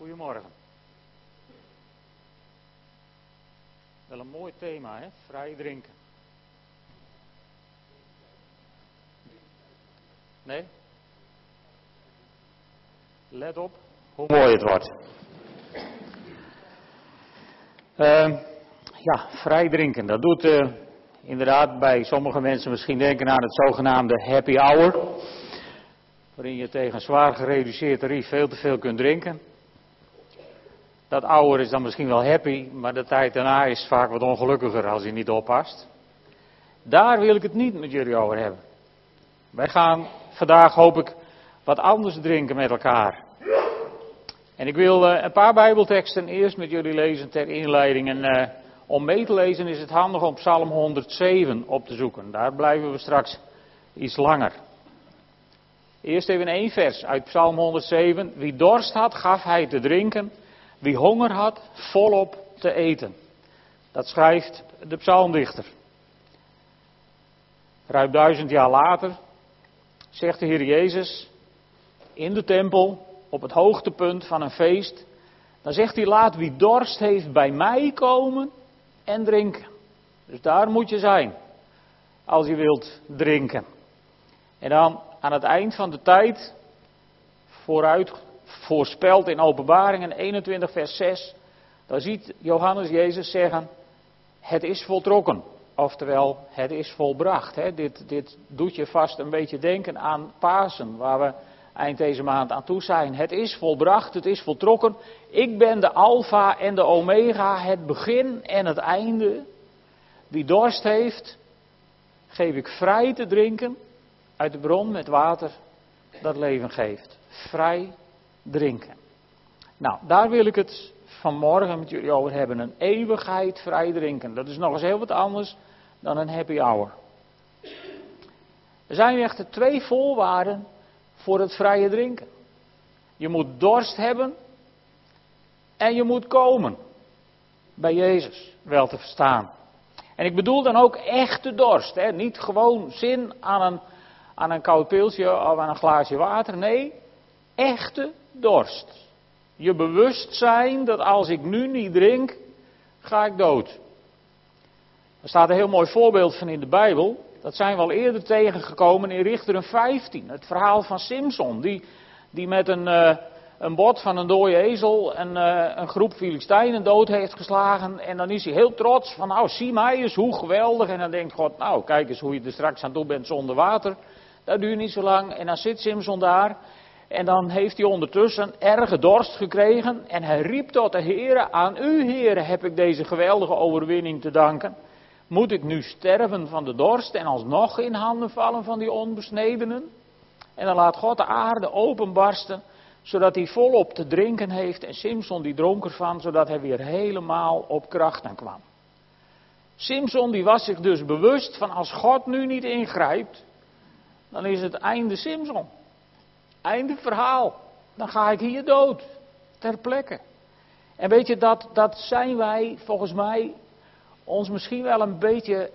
Goedemorgen. Wel een mooi thema, hè? Vrij drinken. Nee? Let op hoe mooi het wordt. Uh, ja, vrij drinken. Dat doet uh, inderdaad bij sommige mensen misschien denken aan het zogenaamde happy hour. Waarin je tegen zwaar gereduceerd tarief veel te veel kunt drinken. Dat ouder is dan misschien wel happy, maar de tijd daarna is vaak wat ongelukkiger als je niet oppast. Daar wil ik het niet met jullie over hebben. Wij gaan vandaag, hoop ik, wat anders drinken met elkaar. En ik wil uh, een paar Bijbelteksten eerst met jullie lezen ter inleiding. En uh, om mee te lezen is het handig om Psalm 107 op te zoeken. Daar blijven we straks iets langer. Eerst even één vers uit Psalm 107. Wie dorst had, gaf hij te drinken. Wie honger had, volop te eten. Dat schrijft de psalmdichter. Ruim duizend jaar later zegt de Heer Jezus in de tempel op het hoogtepunt van een feest. Dan zegt hij laat wie dorst heeft bij mij komen en drinken. Dus daar moet je zijn als je wilt drinken. En dan aan het eind van de tijd, vooruit voorspeld in Openbaringen 21 vers 6, dan ziet Johannes Jezus zeggen, het is voltrokken. Oftewel, het is volbracht. Hè. Dit, dit doet je vast een beetje denken aan Pasen, waar we eind deze maand aan toe zijn. Het is volbracht, het is voltrokken. Ik ben de Alpha en de Omega, het begin en het einde. Wie dorst heeft, geef ik vrij te drinken uit de bron met water dat leven geeft. Vrij drinken. Nou, daar wil ik het vanmorgen met jullie over hebben. Een eeuwigheid vrij drinken. Dat is nog eens heel wat anders dan een happy hour. Er zijn echter twee voorwaarden voor het vrije drinken. Je moet dorst hebben en je moet komen bij Jezus, wel te verstaan. En ik bedoel dan ook echte dorst, hè? niet gewoon zin aan een, aan een koud pilsje of aan een glaasje water. Nee, echte dorst. Je bewust zijn dat als ik nu niet drink, ga ik dood. Er staat een heel mooi voorbeeld van in de Bijbel. Dat zijn we al eerder tegengekomen in Richteren 15. Het verhaal van Simson, die, die met een, uh, een bot van een dode ezel een, uh, een groep Filistijnen dood heeft geslagen. En dan is hij heel trots van, nou zie mij eens hoe geweldig. En dan denkt God, nou kijk eens hoe je er straks aan toe bent zonder water. Dat duurt niet zo lang. En dan zit Simson daar. En dan heeft hij ondertussen erge dorst gekregen. En hij riep tot de Heere, aan u Heere heb ik deze geweldige overwinning te danken. Moet ik nu sterven van de dorst en alsnog in handen vallen van die onbesnedenen? En dan laat God de aarde openbarsten, zodat hij volop te drinken heeft. En Simson die dronk ervan, zodat hij weer helemaal op krachten kwam. Simson die was zich dus bewust van als God nu niet ingrijpt, dan is het einde Simson. Einde verhaal. Dan ga ik hier dood. Ter plekke. En weet je, dat, dat zijn wij volgens mij ons misschien wel een beetje,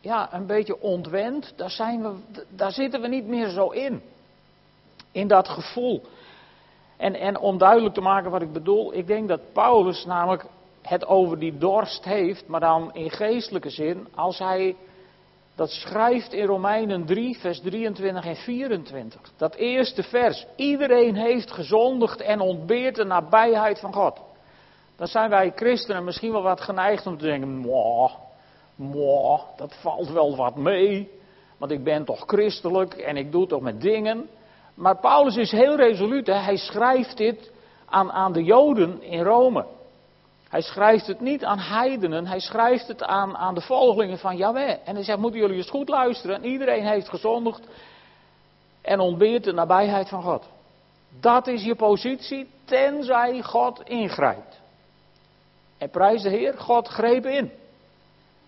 ja, een beetje ontwend. Daar, zijn we, daar zitten we niet meer zo in. In dat gevoel. En, en om duidelijk te maken wat ik bedoel, ik denk dat Paulus namelijk het over die dorst heeft, maar dan in geestelijke zin, als hij dat schrijft in Romeinen 3, vers 23 en 24. Dat eerste vers. Iedereen heeft gezondigd en ontbeert de nabijheid van God dan zijn wij christenen misschien wel wat geneigd om te denken, moh, moh, dat valt wel wat mee, want ik ben toch christelijk en ik doe toch met dingen. Maar Paulus is heel resoluut, hè? hij schrijft dit aan, aan de Joden in Rome. Hij schrijft het niet aan heidenen, hij schrijft het aan, aan de volgelingen van Yahweh. En hij zegt, moeten jullie eens goed luisteren, iedereen heeft gezondigd en ontbeert de nabijheid van God. Dat is je positie, tenzij God ingrijpt. En prijs de Heer, God greep in.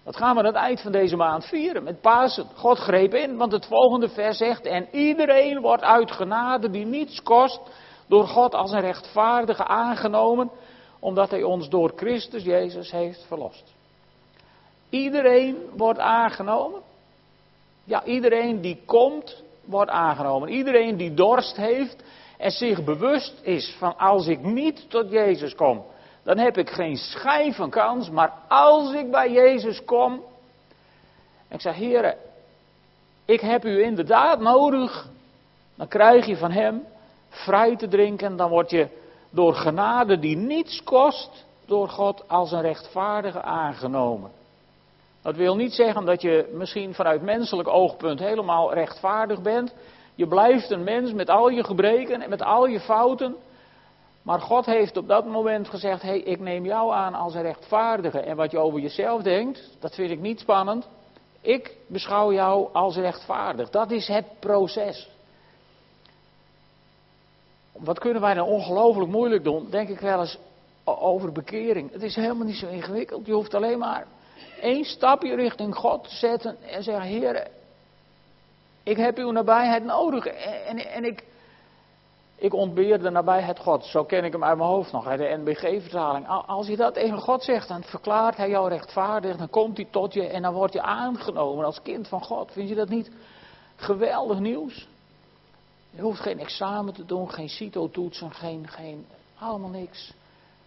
Dat gaan we aan het eind van deze maand vieren met Pasen. God greep in, want het volgende vers zegt: En iedereen wordt uit genade die niets kost, door God als een rechtvaardige aangenomen, omdat Hij ons door Christus Jezus heeft verlost. Iedereen wordt aangenomen. Ja, iedereen die komt, wordt aangenomen. Iedereen die dorst heeft en zich bewust is van als ik niet tot Jezus kom, dan heb ik geen schijn van kans, maar als ik bij Jezus kom, ik zeg, heren, ik heb u inderdaad nodig, dan krijg je van Hem vrij te drinken, dan word je door genade die niets kost, door God als een rechtvaardige aangenomen. Dat wil niet zeggen dat je misschien vanuit menselijk oogpunt helemaal rechtvaardig bent. Je blijft een mens met al je gebreken en met al je fouten. Maar God heeft op dat moment gezegd: hé, hey, ik neem jou aan als een rechtvaardige. En wat je over jezelf denkt, dat vind ik niet spannend. Ik beschouw jou als rechtvaardig. Dat is het proces. Wat kunnen wij nou ongelooflijk moeilijk doen? Denk ik wel eens over bekering. Het is helemaal niet zo ingewikkeld. Je hoeft alleen maar één stapje richting God te zetten en zeggen: Heer, ik heb uw nabijheid nodig. En, en ik, ik ontbeer de nabijheid God. Zo ken ik hem uit mijn hoofd nog, uit de NBG-vertaling. Als je dat tegen God zegt, dan verklaart hij jou rechtvaardig. Dan komt hij tot je en dan word je aangenomen als kind van God. Vind je dat niet geweldig nieuws? Je hoeft geen examen te doen, geen CITO-toetsen, geen, geen, allemaal niks.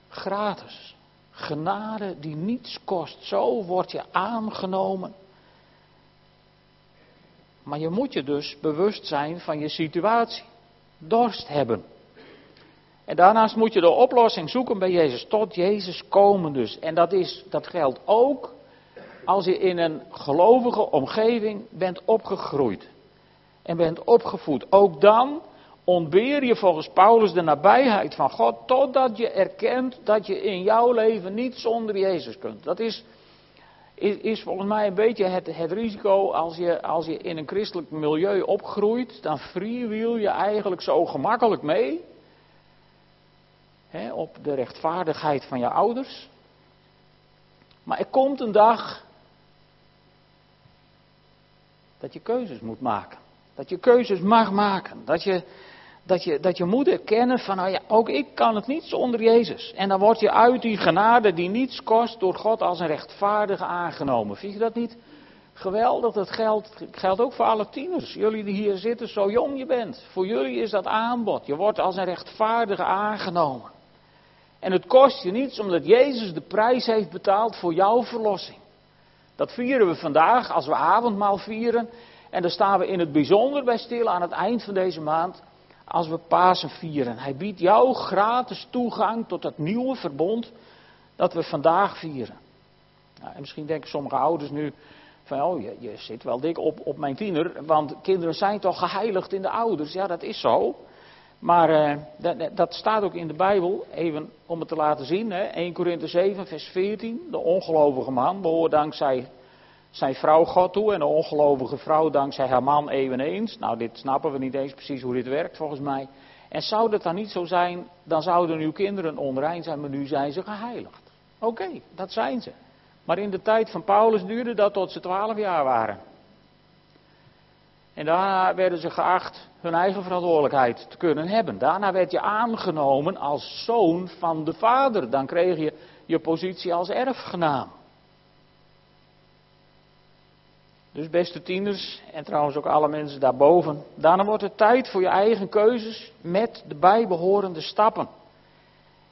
Gratis. Genade die niets kost. Zo word je aangenomen. Maar je moet je dus bewust zijn van je situatie. Dorst hebben. En daarnaast moet je de oplossing zoeken bij Jezus. Tot Jezus komen dus. En dat, is, dat geldt ook als je in een gelovige omgeving bent opgegroeid. En bent opgevoed. Ook dan ontbeer je volgens Paulus de nabijheid van God totdat je erkent dat je in jouw leven niet zonder Jezus kunt. Dat is, is, volgens mij een beetje het, het risico als je, als je in een christelijk milieu opgroeit, dan freewheel je eigenlijk zo gemakkelijk mee hè, op de rechtvaardigheid van je ouders. Maar er komt een dag dat je keuzes moet maken. Dat je keuzes mag maken. Dat je, dat je, dat je moet erkennen van, nou ja, ook ik kan het niet zonder Jezus. En dan word je uit die genade die niets kost door God als een rechtvaardige aangenomen. Vind je dat niet geweldig? Dat geldt, geldt ook voor alle tieners. Jullie die hier zitten, zo jong je bent. Voor jullie is dat aanbod. Je wordt als een rechtvaardige aangenomen. En het kost je niets omdat Jezus de prijs heeft betaald voor jouw verlossing. Dat vieren we vandaag als we avondmaal vieren. En daar staan we in het bijzonder bij stil aan het eind van deze maand als we Pasen vieren. Hij biedt jou gratis toegang tot het nieuwe verbond dat we vandaag vieren. Nou, en misschien denken sommige ouders nu van, oh, je, je zit wel dik op, op mijn tiener, want kinderen zijn toch geheiligd in de ouders. Ja, dat is zo. Maar eh, dat, dat, staat ook in de Bijbel, even om het te laten zien. Hè, 1 Korinthe 7, vers 14. De ongelovige man behoort dankzij zijn vrouw God toe en de ongelovige vrouw dankzij haar man eveneens. Nou, dit snappen we niet eens precies hoe dit werkt volgens mij. En zou dat dan niet zo zijn, dan zouden uw kinderen onrein zijn, maar nu zijn ze geheiligd. Oké, dat zijn ze. Maar in de tijd van Paulus duurde dat tot ze twaalf jaar waren. En daarna werden ze geacht hun eigen verantwoordelijkheid te kunnen hebben. Daarna werd je aangenomen als zoon van de vader. Dan kreeg je je positie als erfgenaam. Dus beste tieners en trouwens ook alle mensen daarboven. Daarna wordt het tijd voor je eigen keuzes met de bijbehorende stappen.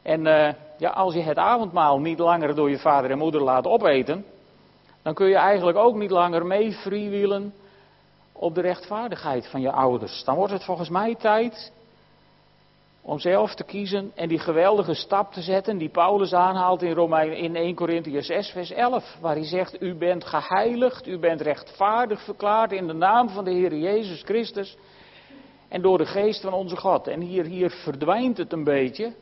En uh, ja, als je het avondmaal niet langer door je vader en moeder laat opeten, dan kun je eigenlijk ook niet langer mee freewheelen op de rechtvaardigheid van je ouders. Dan wordt het volgens mij tijd om zelf te kiezen en die geweldige stap te zetten die Paulus aanhaalt in, Romein, in 1 Corinthians 6, vers 11. Waar hij zegt, u bent geheiligd, u bent rechtvaardig verklaard in de naam van de Heer Jezus Christus en door de geest van onze God. En hier, hier verdwijnt het een beetje,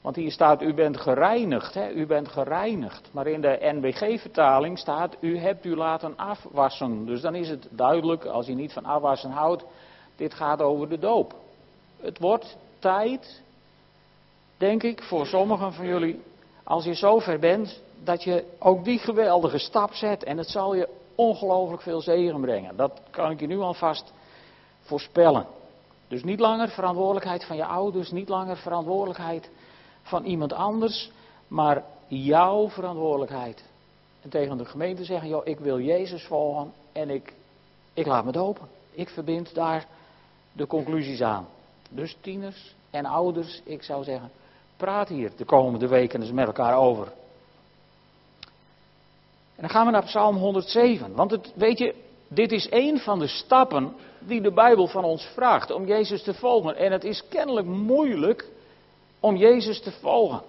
want hier staat, u bent gereinigd, hè? u bent gereinigd. Maar in de NBG-vertaling staat, u hebt u laten afwassen. Dus dan is het duidelijk, als je niet van afwassen houdt, dit gaat over de doop. Het wordt tijd, denk ik, voor sommigen van jullie, als je zover bent, dat je ook die geweldige stap zet. En het zal je ongelooflijk veel zegen brengen. Dat kan ik je nu alvast voorspellen. Dus niet langer verantwoordelijkheid van je ouders, niet langer verantwoordelijkheid van iemand anders, maar jouw verantwoordelijkheid. En tegen de gemeente zeggen, joh, ik wil Jezus volgen en ik, ik laat me dopen. Ik verbind daar de conclusies aan. Dus tieners, en ouders, ik zou zeggen, praat hier de komende weken eens met elkaar over. En dan gaan we naar Psalm 107. Want het, weet je, dit is een van de stappen die de Bijbel van ons vraagt om Jezus te volgen. En het is kennelijk moeilijk om Jezus te volgen.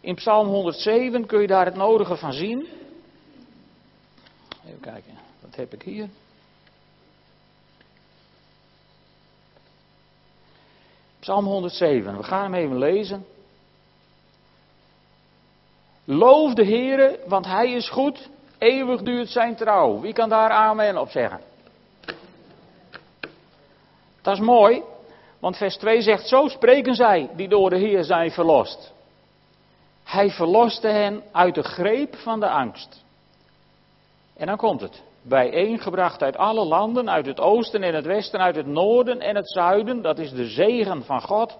In Psalm 107 kun je daar het nodige van zien. Even kijken, wat heb ik hier? Psalm 107, we gaan hem even lezen. Loof de Heere, want Hij is goed. Eeuwig duurt zijn trouw. Wie kan daar amen op zeggen? Dat is mooi, want vers 2 zegt: Zo spreken zij die door de Heer zijn verlost. Hij verloste hen uit de greep van de angst. En dan komt het. Bijeengebracht uit alle landen, uit het oosten en het westen, uit het noorden en het zuiden, dat is de zegen van God.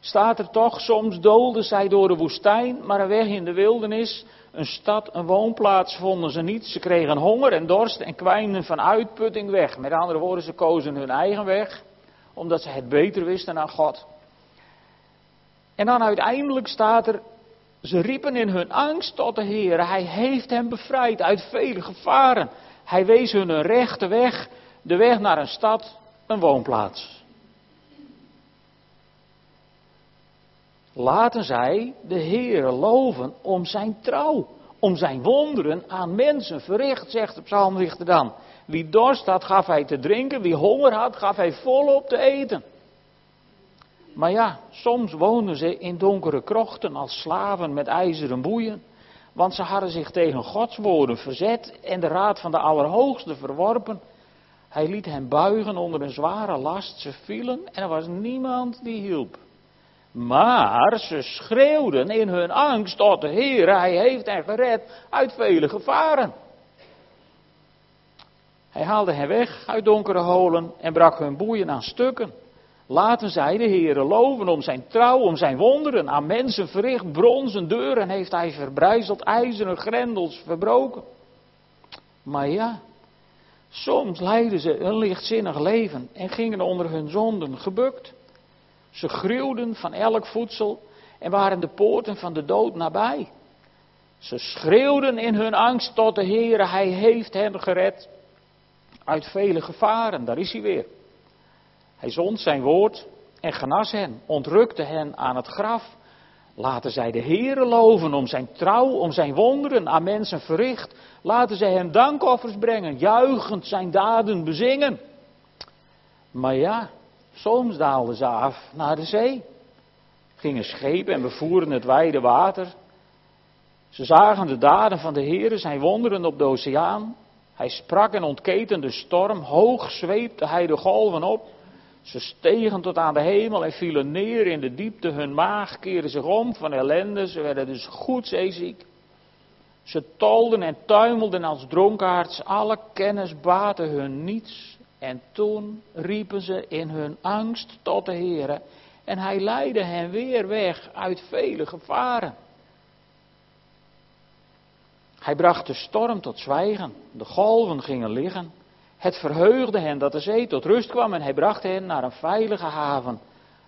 Staat er toch, soms doolden zij door de woestijn, maar een weg in de wildernis, een stad, een woonplaats vonden ze niet. Ze kregen honger en dorst en kwijnden van uitputting weg. Met andere woorden, ze kozen hun eigen weg, omdat ze het beter wisten dan God. En dan uiteindelijk staat er, ze riepen in hun angst tot de Heer. Hij heeft hen bevrijd uit vele gevaren. Hij wees hun een rechte weg, de weg naar een stad, een woonplaats. Laten zij de Heer loven om zijn trouw, om zijn wonderen aan mensen verricht, zegt de psalmdichter dan. Wie dorst had, gaf hij te drinken, wie honger had, gaf hij volop te eten. Maar ja, soms woonden ze in donkere krochten als slaven met ijzeren boeien, want ze hadden zich tegen Gods woorden verzet en de raad van de Allerhoogste verworpen. Hij liet hen buigen onder een zware last, ze vielen en er was niemand die hielp. Maar ze schreeuwden in hun angst tot de Heer, Hij heeft hen gered uit vele gevaren. Hij haalde hen weg uit donkere holen en brak hun boeien aan stukken. Laten zij de Heere loven om zijn trouw, om zijn wonderen. Aan mensen verricht bronzen deuren heeft hij verbrijzeld, ijzeren grendels verbroken. Maar ja, soms leidden ze een lichtzinnig leven en gingen onder hun zonden gebukt. Ze gruwden van elk voedsel en waren de poorten van de dood nabij. Ze schreeuwden in hun angst tot de Heer, Hij heeft hen gered uit vele gevaren. Daar is hij weer. Hij zond zijn woord en genas hen, ontrukte hen aan het graf. Laten zij de Heere loven om zijn trouw, om zijn wonderen aan mensen verricht. Laten zij hem dankoffers brengen, juichend zijn daden bezingen. Maar ja, Soms daalden ze af naar de zee, gingen schepen en bevoeren het wijde water. Ze zagen de daden van de Heer, zijn wonderen op de oceaan. Hij sprak en ontketen de storm, hoog zweepte hij de golven op. Ze stegen tot aan de hemel en vielen neer in de diepte. Hun maag keerde zich om van ellende, ze werden dus goed zeeziek. Ze tolden en tuimelden als dronkaards, alle kennis baatte hun niets. En toen riepen ze in hun angst tot de Heer. En hij leidde hen weer weg uit vele gevaren. Hij bracht de storm tot zwijgen. De golven gingen liggen. Het verheugde hen dat de zee tot rust kwam en hij bracht hen naar een veilige haven.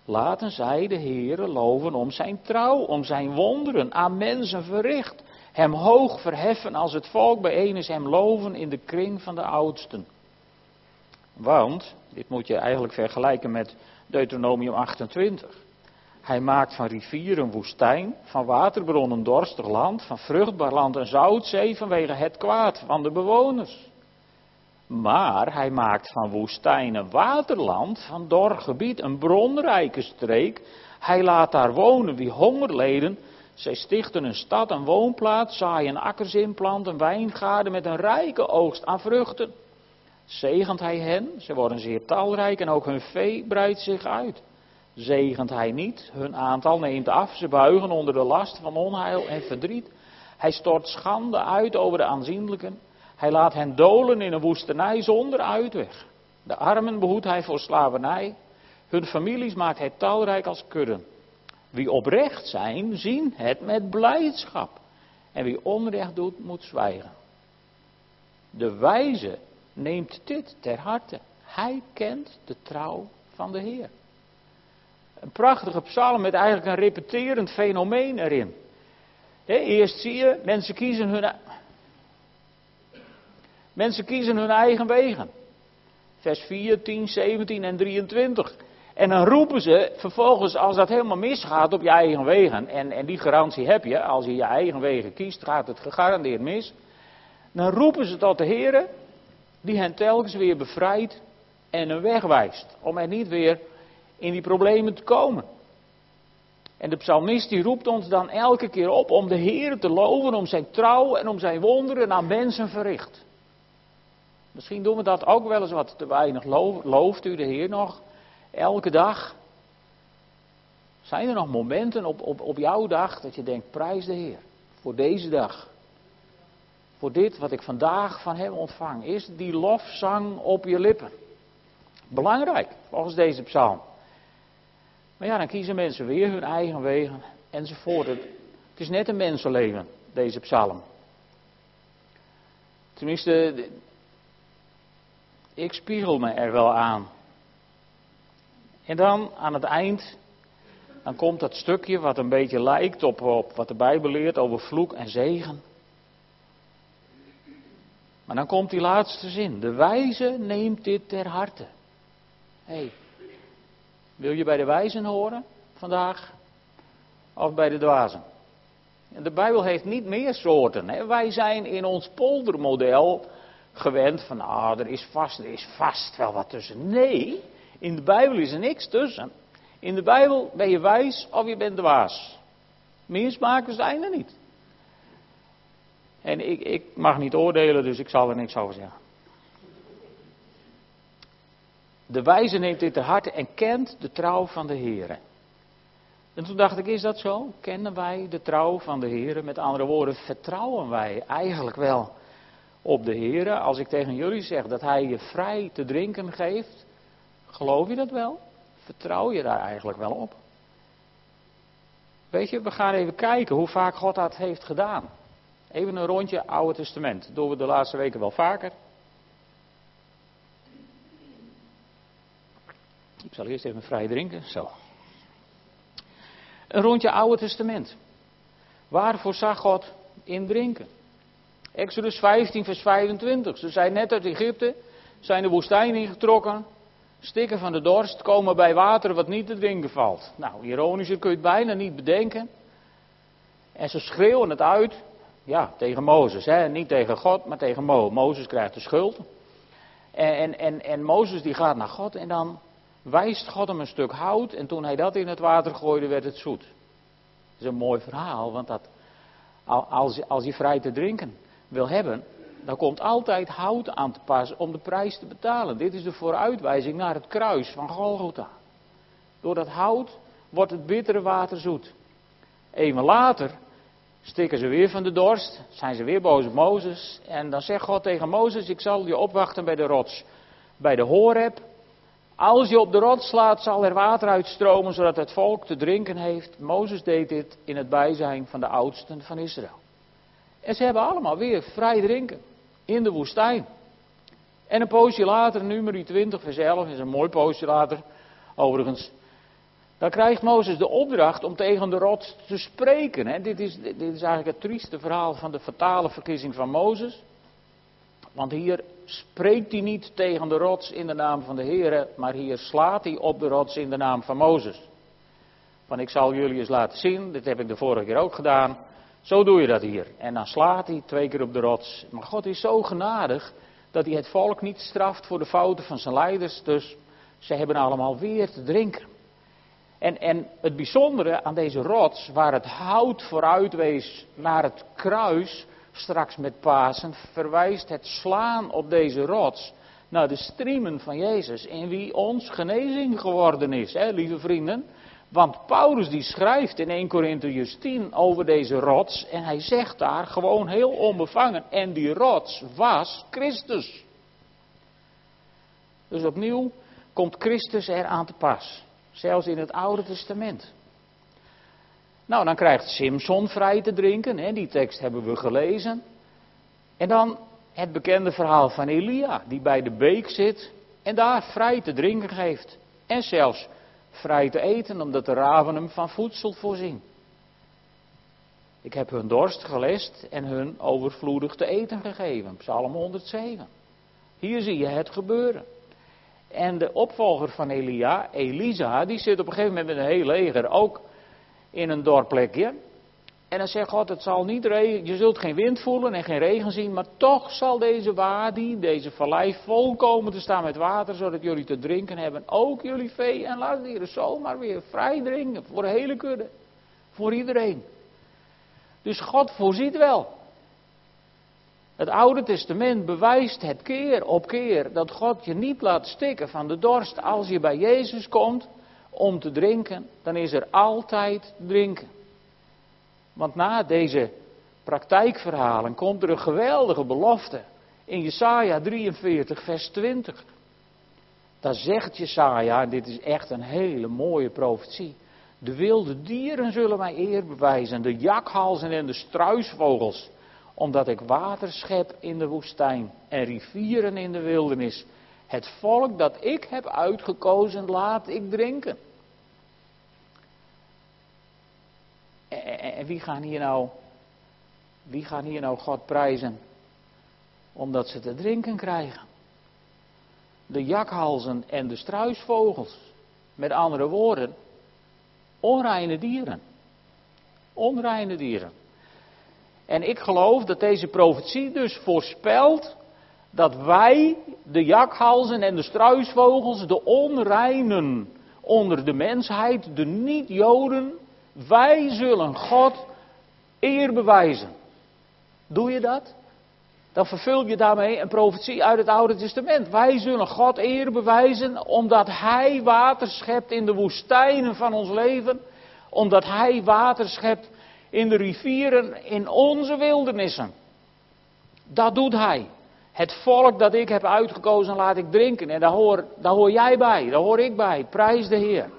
Laten zij de Heere loven om zijn trouw, om zijn wonderen aan mensen verricht. Hem hoog verheffen als het volk bijeen is, hem loven in de kring van de oudsten. Want, dit moet je eigenlijk vergelijken met Deuteronomium 28. Hij maakt van rivieren woestijn, van waterbronnen dorstig land, van vruchtbaar land een zoutzee vanwege het kwaad van de bewoners. Maar hij maakt van woestijn een waterland, van dor gebied, een bronrijke streek. Hij laat daar wonen wie honger leden. Zij stichten een stad, een woonplaats, zaaien akkers in, planten wijngaarden met een rijke oogst aan vruchten zegent hij hen, ze worden zeer talrijk en ook hun vee breidt zich uit. Zegent hij niet, hun aantal neemt af, ze buigen onder de last van onheil en verdriet. Hij stort schande uit over de aanzienlijken. Hij laat hen dolen in een woestenij zonder uitweg. De armen behoedt hij voor slavernij. Hun families maakt hij talrijk als kudden. Wie oprecht zijn, zien het met blijdschap. En wie onrecht doet, moet zwijgen. De wijze neemt dit ter harte. Hij kent de trouw van de Heer. Een prachtige psalm met eigenlijk een repeterend fenomeen erin. eerst zie je, mensen kiezen hun, mensen kiezen hun eigen wegen. Vers 4, 10, 17 en 23. En dan roepen ze vervolgens, als dat helemaal misgaat op je eigen wegen, en, en die garantie heb je, als je je eigen wegen kiest, gaat het gegarandeerd mis. Dan roepen ze tot de Heer, die hen telkens weer bevrijdt en een weg wijst. Om er niet weer in die problemen te komen. En de psalmist die roept ons dan elke keer op om de Heer te loven, om zijn trouw en om zijn wonderen aan mensen verricht. Misschien doen we dat ook wel eens wat te weinig. Looft u de Heer nog elke dag? Zijn er nog momenten op, op, op jouw dag dat je denkt, prijs de Heer voor deze dag? Voor dit wat ik vandaag van hem ontvang. Is die lofzang op je lippen? Belangrijk, volgens deze psalm. Maar ja, dan kiezen mensen weer hun eigen wegen enzovoort. Het, het is net een mensenleven, deze psalm. Tenminste, ik spiegel me er wel aan. En dan aan het eind, dan komt dat stukje wat een beetje lijkt op, wat de Bijbel leert over vloek en zegen. Maar dan komt die laatste zin. De wijze neemt dit ter harte. Hé, hey, wil je bij de wijzen horen vandaag? Of bij de dwazen? De Bijbel heeft niet meer soorten. Hè? Wij zijn in ons poldermodel gewend van, ah, er is vast, er is vast wel wat tussen. Nee, in de Bijbel is er niks tussen. In de Bijbel ben je wijs of je bent dwaas. Meer smaken zijn er niet. En ik, ik mag niet oordelen, dus ik zal er niks over zeggen. De wijze neemt dit te harte en kent de trouw van de Heer. En toen dacht ik, is dat zo? Kennen wij de trouw van de Heer? Met andere woorden, vertrouwen wij eigenlijk wel op de Heer? Als ik tegen jullie zeg dat Hij je vrij te drinken geeft, geloof je dat wel? Vertrouw je daar eigenlijk wel op? Weet je, we gaan even kijken hoe vaak God dat heeft gedaan. Even een rondje Oude Testament. Dat doen we de laatste weken wel vaker. Ik zal eerst even vrij drinken. Zo. Een rondje Oude Testament. Waarvoor zag God in drinken? Exodus 15, vers 25. Ze zijn net uit Egypte, zijn de woestijn ingetrokken, stikken van de dorst, komen bij water wat niet te drinken valt. Nou, ironischer kun je het bijna niet bedenken. En ze schreeuwen het uit, ja, tegen Mozes. Hè? Niet tegen God, maar tegen Mo. Mozes krijgt de schuld. En, en, en, Mozes die gaat naar God en dan wijst God hem een stuk hout. En toen hij dat in het water gooide, werd het zoet. Dat is een mooi verhaal, want dat, als, als je vrij te drinken wil hebben, dan komt altijd hout aan te pas om de prijs te betalen. Dit is de vooruitwijzing naar het kruis van Golgotha. Door dat hout wordt het bittere water zoet. Even later stikken ze weer van de dorst, zijn ze weer boos op Mozes. En dan zegt God tegen Mozes, ik zal je opwachten bij de rots, bij de Horeb. Als je op de rots slaat, zal er water uitstromen, zodat het volk te drinken heeft. Mozes deed dit in het bijzijn van de oudsten van Israël. En ze hebben allemaal weer vrij drinken in de woestijn. En een poosje later, nummer 20, vers 11, is een mooi poosje later, overigens. Dan krijgt Mozes de opdracht om tegen de rots te spreken. Hè. Dit, is, dit is eigenlijk het trieste verhaal van de fatale verkiezing van Mozes. Want hier spreekt hij niet tegen de rots in de naam van de Heer, maar hier slaat hij op de rots in de naam van Mozes. Van ik zal jullie eens laten zien, dit heb ik de vorige keer ook gedaan. Zo doe je dat hier. En dan slaat hij twee keer op de rots. Maar God is zo genadig dat hij het volk niet straft voor de fouten van zijn leiders. Dus ze hebben allemaal weer te drinken. En, en het bijzondere aan deze rots, waar het hout vooruit wees naar het kruis, straks met Pasen, verwijst het slaan op deze rots naar de striemen van Jezus, in wie ons genezing geworden is, hè, lieve vrienden. Want Paulus die schrijft in 1 Corinthians 10 over deze rots en hij zegt daar gewoon heel onbevangen, en die rots was Christus. Dus opnieuw komt Christus er aan te pas, zelfs in het Oude Testament. Nou, dan krijgt Simson vrij te drinken, hè, die tekst hebben we gelezen. En dan het bekende verhaal van Elia, die bij de beek zit en daar vrij te drinken geeft. En zelfs vrij te eten, omdat de raven hem van voedsel voorzien. Ik heb hun dorst gelest en hun overvloedig te eten gegeven. Psalm 107. Hier zie je het gebeuren. En de opvolger van Elia, Elisa, die zit op een gegeven moment met een heel leger ook in een dorpplekje. En dan zegt God, het zal niet regen, je zult geen wind voelen en geen regen zien, maar toch zal deze wadi, deze vallei volkomen te staan met water, zodat jullie te drinken hebben. Ook jullie vee en laatdieren zomaar weer vrij drinken, voor de hele kudde, voor iedereen. Dus God voorziet wel. Het Oude Testament bewijst het keer op keer dat God je niet laat stikken van de dorst. Als je bij Jezus komt om te drinken, dan is er altijd drinken. Want na deze praktijkverhalen komt er een geweldige belofte in Jesaja 43, vers 20. Daar zegt Jesaja, en dit is echt een hele mooie profetie. De wilde dieren zullen mij eer bewijzen, de jakhalzen en de struisvogels, omdat ik water schep in de woestijn en rivieren in de wildernis. Het volk dat ik heb uitgekozen, laat ik drinken. En wie gaan hier nou, wie gaan hier nou God prijzen? Omdat ze te drinken krijgen. De jakhalzen en de struisvogels. Met andere woorden, onreine dieren. Onreine dieren. En ik geloof dat deze profetie dus voorspelt dat wij, de jakhalzen en de struisvogels, de onreinen onder de mensheid, de niet-Joden, wij zullen God eer bewijzen. Doe je dat? Dan vervul je daarmee een profetie uit het Oude Testament. Wij zullen God eer bewijzen omdat Hij water schept in de woestijnen van ons leven. Omdat Hij water schept in de rivieren in onze wildernissen. Dat doet Hij. Het volk dat ik heb uitgekozen laat ik drinken. En daar hoor, daar hoor jij bij, daar hoor ik bij. Prijs de Heer.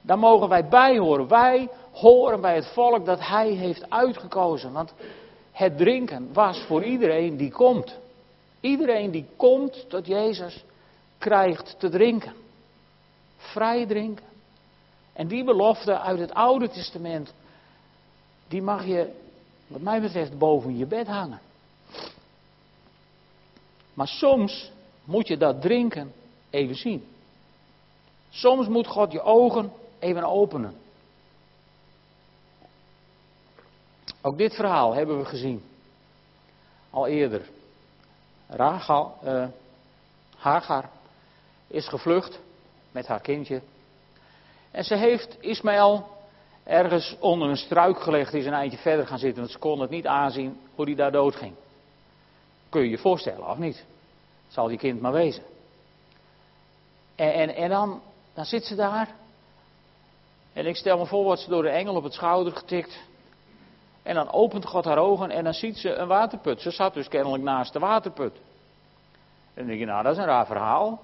Daar mogen wij bij horen. Wij horen bij het volk dat Hij heeft uitgekozen. Want het drinken was voor iedereen die komt. Iedereen die komt tot Jezus krijgt te drinken. Vrij drinken. En die belofte uit het Oude Testament, die mag je, wat mij betreft, boven je bed hangen. Maar soms moet je dat drinken even zien. Soms moet God je ogen even openen. Ook dit verhaal hebben we gezien. Al eerder. Rachel, uh, Hagar is gevlucht met haar kindje. En ze heeft Ismaël ergens onder een struik gelegd. Die is een eindje verder gaan zitten. Want ze kon het niet aanzien hoe hij daar dood ging. Kun je je voorstellen, of niet? Zal die kind maar wezen. En, en, en dan, dan zit ze daar. En ik stel me voor, wordt ze door de engel op het schouder getikt. En dan opent God haar ogen en dan ziet ze een waterput. Ze zat dus kennelijk naast de waterput. En dan denk je, nou dat is een raar verhaal.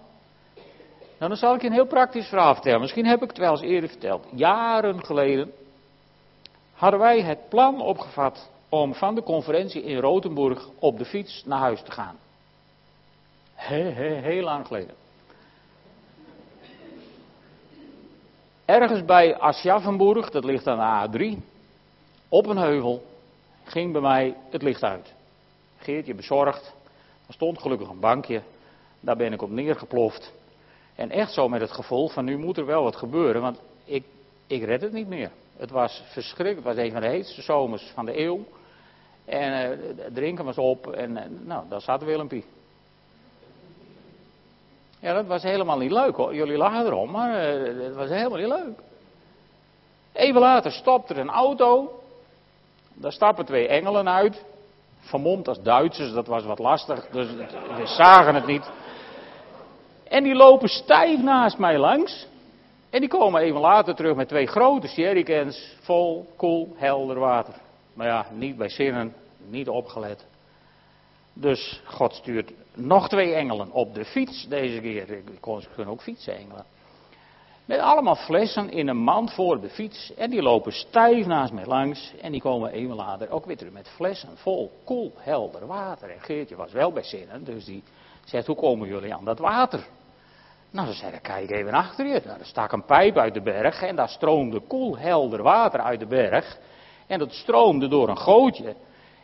Nou, dan zal ik je een heel praktisch verhaal vertellen. Misschien heb ik het wel eens eerder verteld. Jaren geleden hadden wij het plan opgevat om van de conferentie in Rotenburg op de fiets naar huis te gaan. Heel, heel, heel lang geleden. Ergens bij Aschaffenburg, dat ligt aan de A3, op een heuvel, ging bij mij het licht uit. Geertje bezorgd, er stond gelukkig een bankje, daar ben ik op neergeploft. En echt zo met het gevoel van nu moet er wel wat gebeuren, want ik, ik red het niet meer. Het was verschrikkelijk, het was een van de heetste zomers van de eeuw. En uh, drinken was op en uh, nou, daar zat Willempie. Ja, dat was helemaal niet leuk hoor. Jullie lachen erom, maar uh, het was helemaal niet leuk. Even later stopt er een auto. Daar stappen twee engelen uit. Vermomd als Duitsers, dat was wat lastig, dus we zagen het niet. En die lopen stijf naast mij langs. En die komen even later terug met twee grote jerrycans vol koel, helder water. Maar ja, niet bij zinnen, niet opgelet. Dus God stuurt nog twee engelen op de fiets deze keer. Ze kunnen ook fietsen, engelen. Met allemaal flessen in een mand voor de fiets. En die lopen stijf naast mij langs. En die komen even later ook weer terug met flessen vol koel, helder water. En Geertje was wel bij zinnen, dus die zegt, hoe komen jullie aan dat water? Nou, dan zei ik, kijk even achter je. Nou, er stak een pijp uit de berg en daar stroomde koel helder water uit de berg. En dat stroomde door een gootje.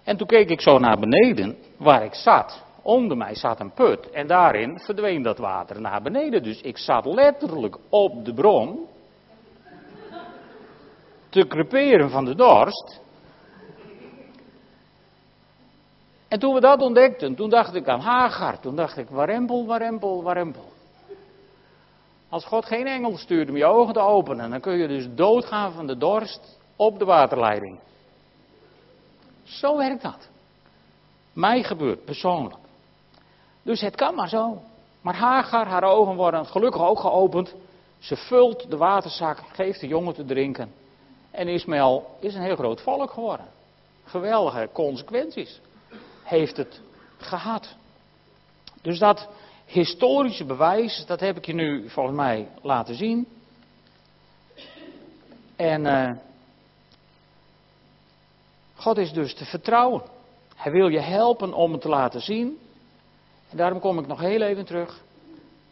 En toen keek ik zo naar beneden, waar ik zat. Onder mij zat een put en daarin verdween dat water naar beneden. Dus ik zat letterlijk op de bron te creperen van de dorst. En toen we dat ontdekten, toen dacht ik aan Hagar. Toen dacht ik, warempel, warempel, warempel. Als God geen engel stuurt om je ogen te openen, dan kun je dus doodgaan van de dorst op de waterleiding. Zo werkt dat. Mij gebeurt persoonlijk. Dus het kan maar zo. Maar Hagar, haar ogen worden gelukkig ook geopend. Ze vult de waterzak, geeft de jongen te drinken. En Ismaël is een heel groot volk geworden. Geweldige consequenties heeft het gehad. Dus dat historische bewijs, dat heb ik je nu volgens mij laten zien. En uh, God is dus te vertrouwen. Hij wil je helpen om het te laten zien. En daarom kom ik nog heel even terug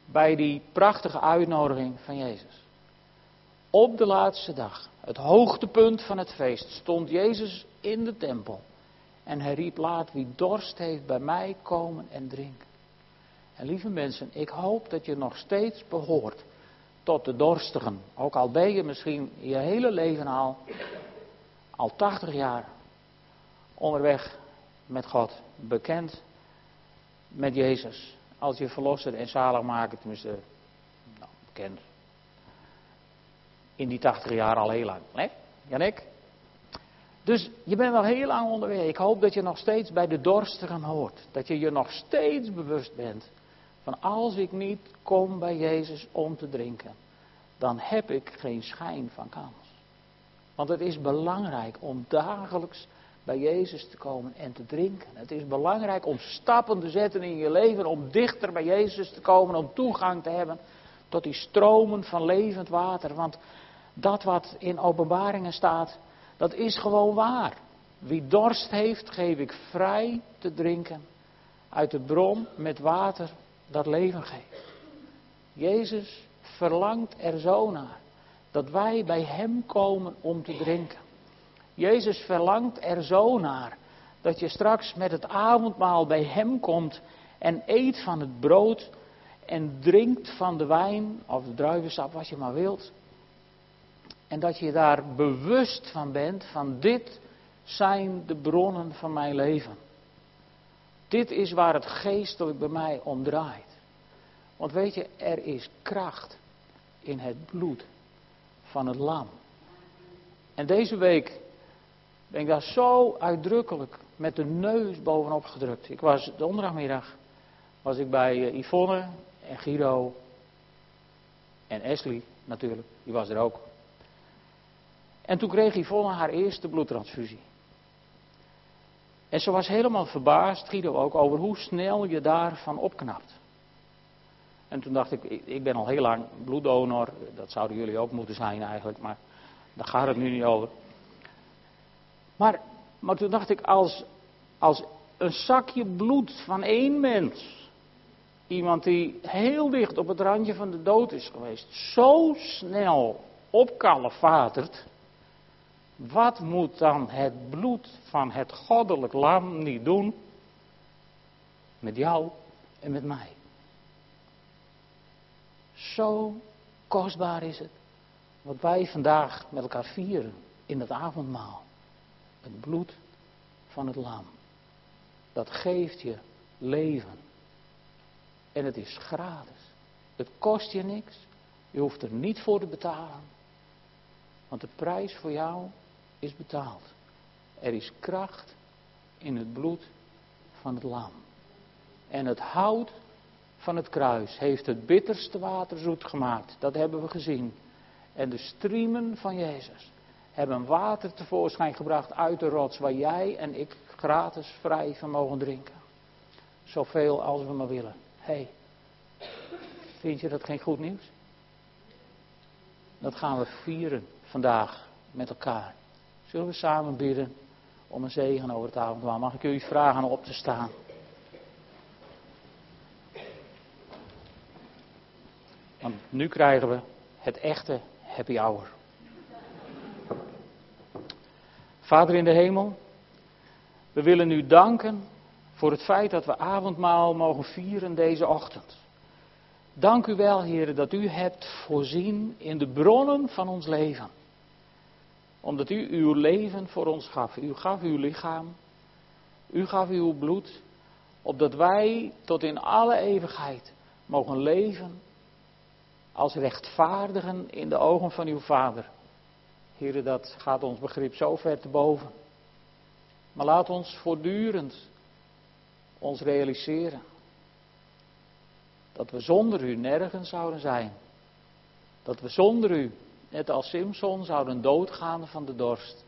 bij die prachtige uitnodiging van Jezus. Op de laatste dag, het hoogtepunt van het feest, stond Jezus in de tempel. En hij riep, laat wie dorst heeft bij mij komen en drinken. En lieve mensen, ik hoop dat je nog steeds behoort tot de dorstigen. Ook al ben je misschien je hele leven al, al 80 jaar onderweg met God, bekend met Jezus. Als je verlosser en zalig maken, tenminste, nou, bekend. In die 80 jaar al heel lang. Nee, Janik? Dus je bent wel heel lang onderweg. Ik hoop dat je nog steeds bij de dorstigen hoort. Dat je je nog steeds bewust bent van als ik niet kom bij Jezus om te drinken, dan heb ik geen schijn van kans. Want het is belangrijk om dagelijks bij Jezus te komen en te drinken. Het is belangrijk om stappen te zetten in je leven, om dichter bij Jezus te komen, om toegang te hebben tot die stromen van levend water. Want dat wat in openbaringen staat, dat is gewoon waar. Wie dorst heeft, geef ik vrij te drinken uit de bron met water dat leven geeft. Jezus verlangt er zo naar dat wij bij Hem komen om te drinken. Jezus verlangt er zo naar dat je straks met het avondmaal bij Hem komt en eet van het brood en drinkt van de wijn of de druivensap, wat je maar wilt. En dat je daar bewust van bent, van dit zijn de bronnen van mijn leven. Dit is waar het geestelijk bij mij om draait. Want weet je, er is kracht in het bloed van het lam. En deze week ben ik daar zo uitdrukkelijk met de neus bovenop gedrukt. Ik was donderdagmiddag was ik bij eh, Yvonne en Guido en Ashley natuurlijk, die was er ook. En toen kreeg Yvonne haar eerste bloedtransfusie. En ze was helemaal verbaasd, Guido ook, over hoe snel je daarvan opknapt. En toen dacht ik, ik ben al heel lang bloeddonor, dat zouden jullie ook moeten zijn eigenlijk, maar daar gaat het nu niet over. Maar, maar toen dacht ik, als, als een zakje bloed van één mens, iemand die heel dicht op het randje van de dood is geweest, zo snel opkalefatert, wat moet dan het bloed van het goddelijk lam niet doen met jou en met mij? Zo kostbaar is het wat wij vandaag met elkaar vieren in het avondmaal. Het bloed van het lam. Dat geeft je leven. En het is gratis. Het kost je niks. Je hoeft er niet voor te betalen. Want de prijs voor jou is betaald. Er is kracht in het bloed van het lam. En het hout van het kruis heeft het bitterste water zoet gemaakt. Dat hebben we gezien. En de striemen van Jezus hebben water tevoorschijn gebracht uit de rots waar jij en ik gratis vrij van mogen drinken. Zoveel als we maar willen. Hé, hey, vind je dat geen goed nieuws? Dat gaan we vieren vandaag met elkaar. Zullen we samen bidden om een zegen over het avondmaal? Mag ik jullie vragen om op te staan? Want nu krijgen we het echte happy hour. Vader in de hemel, we willen u danken voor het feit dat we avondmaal mogen vieren deze ochtend. Dank u wel, heren, dat u hebt voorzien in de bronnen van ons leven. Omdat u uw leven voor ons gaf. U gaf uw lichaam. U gaf uw bloed. Opdat wij tot in alle eeuwigheid mogen leven als rechtvaardigen in de ogen van uw Vader. Heren, dat gaat ons begrip zo ver te boven. Maar laat ons voortdurend ons realiseren dat we zonder u nergens zouden zijn. Dat we zonder u, net als Simpson, zouden doodgaan van de dorst.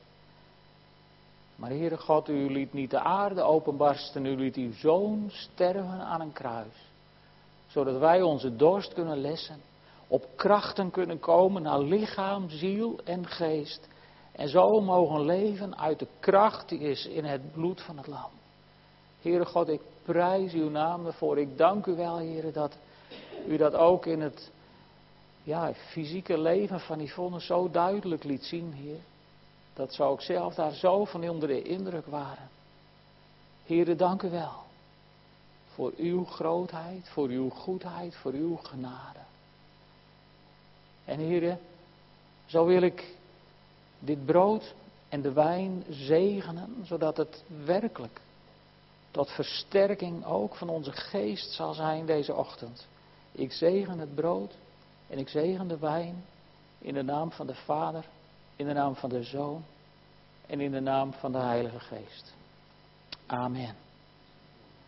Maar Heere God, u liet niet de aarde openbarsten, u liet uw zoon sterven aan een kruis. Zodat wij onze dorst kunnen lessen, op krachten kunnen komen naar lichaam, ziel en geest. En zo mogen leven uit de kracht die is in het bloed van het lam. Heere God, ik prijs uw naam ervoor. Ik dank u wel, Heere, dat u dat ook in het ja, fysieke leven van Yvonne zo duidelijk liet zien, Heer. Dat ze ook zelf daar zo van onder de indruk waren. Heere, dank u wel. Voor uw grootheid, voor uw goedheid, voor uw genade. En Heere, zo wil ik dit brood en de wijn zegenen, zodat het werkelijk tot versterking ook van onze geest zal zijn deze ochtend. Ik zegen het brood en ik zegen de wijn in de naam van de Vader, in de naam van de Zoon en in de naam van de Heilige Geest. Amen.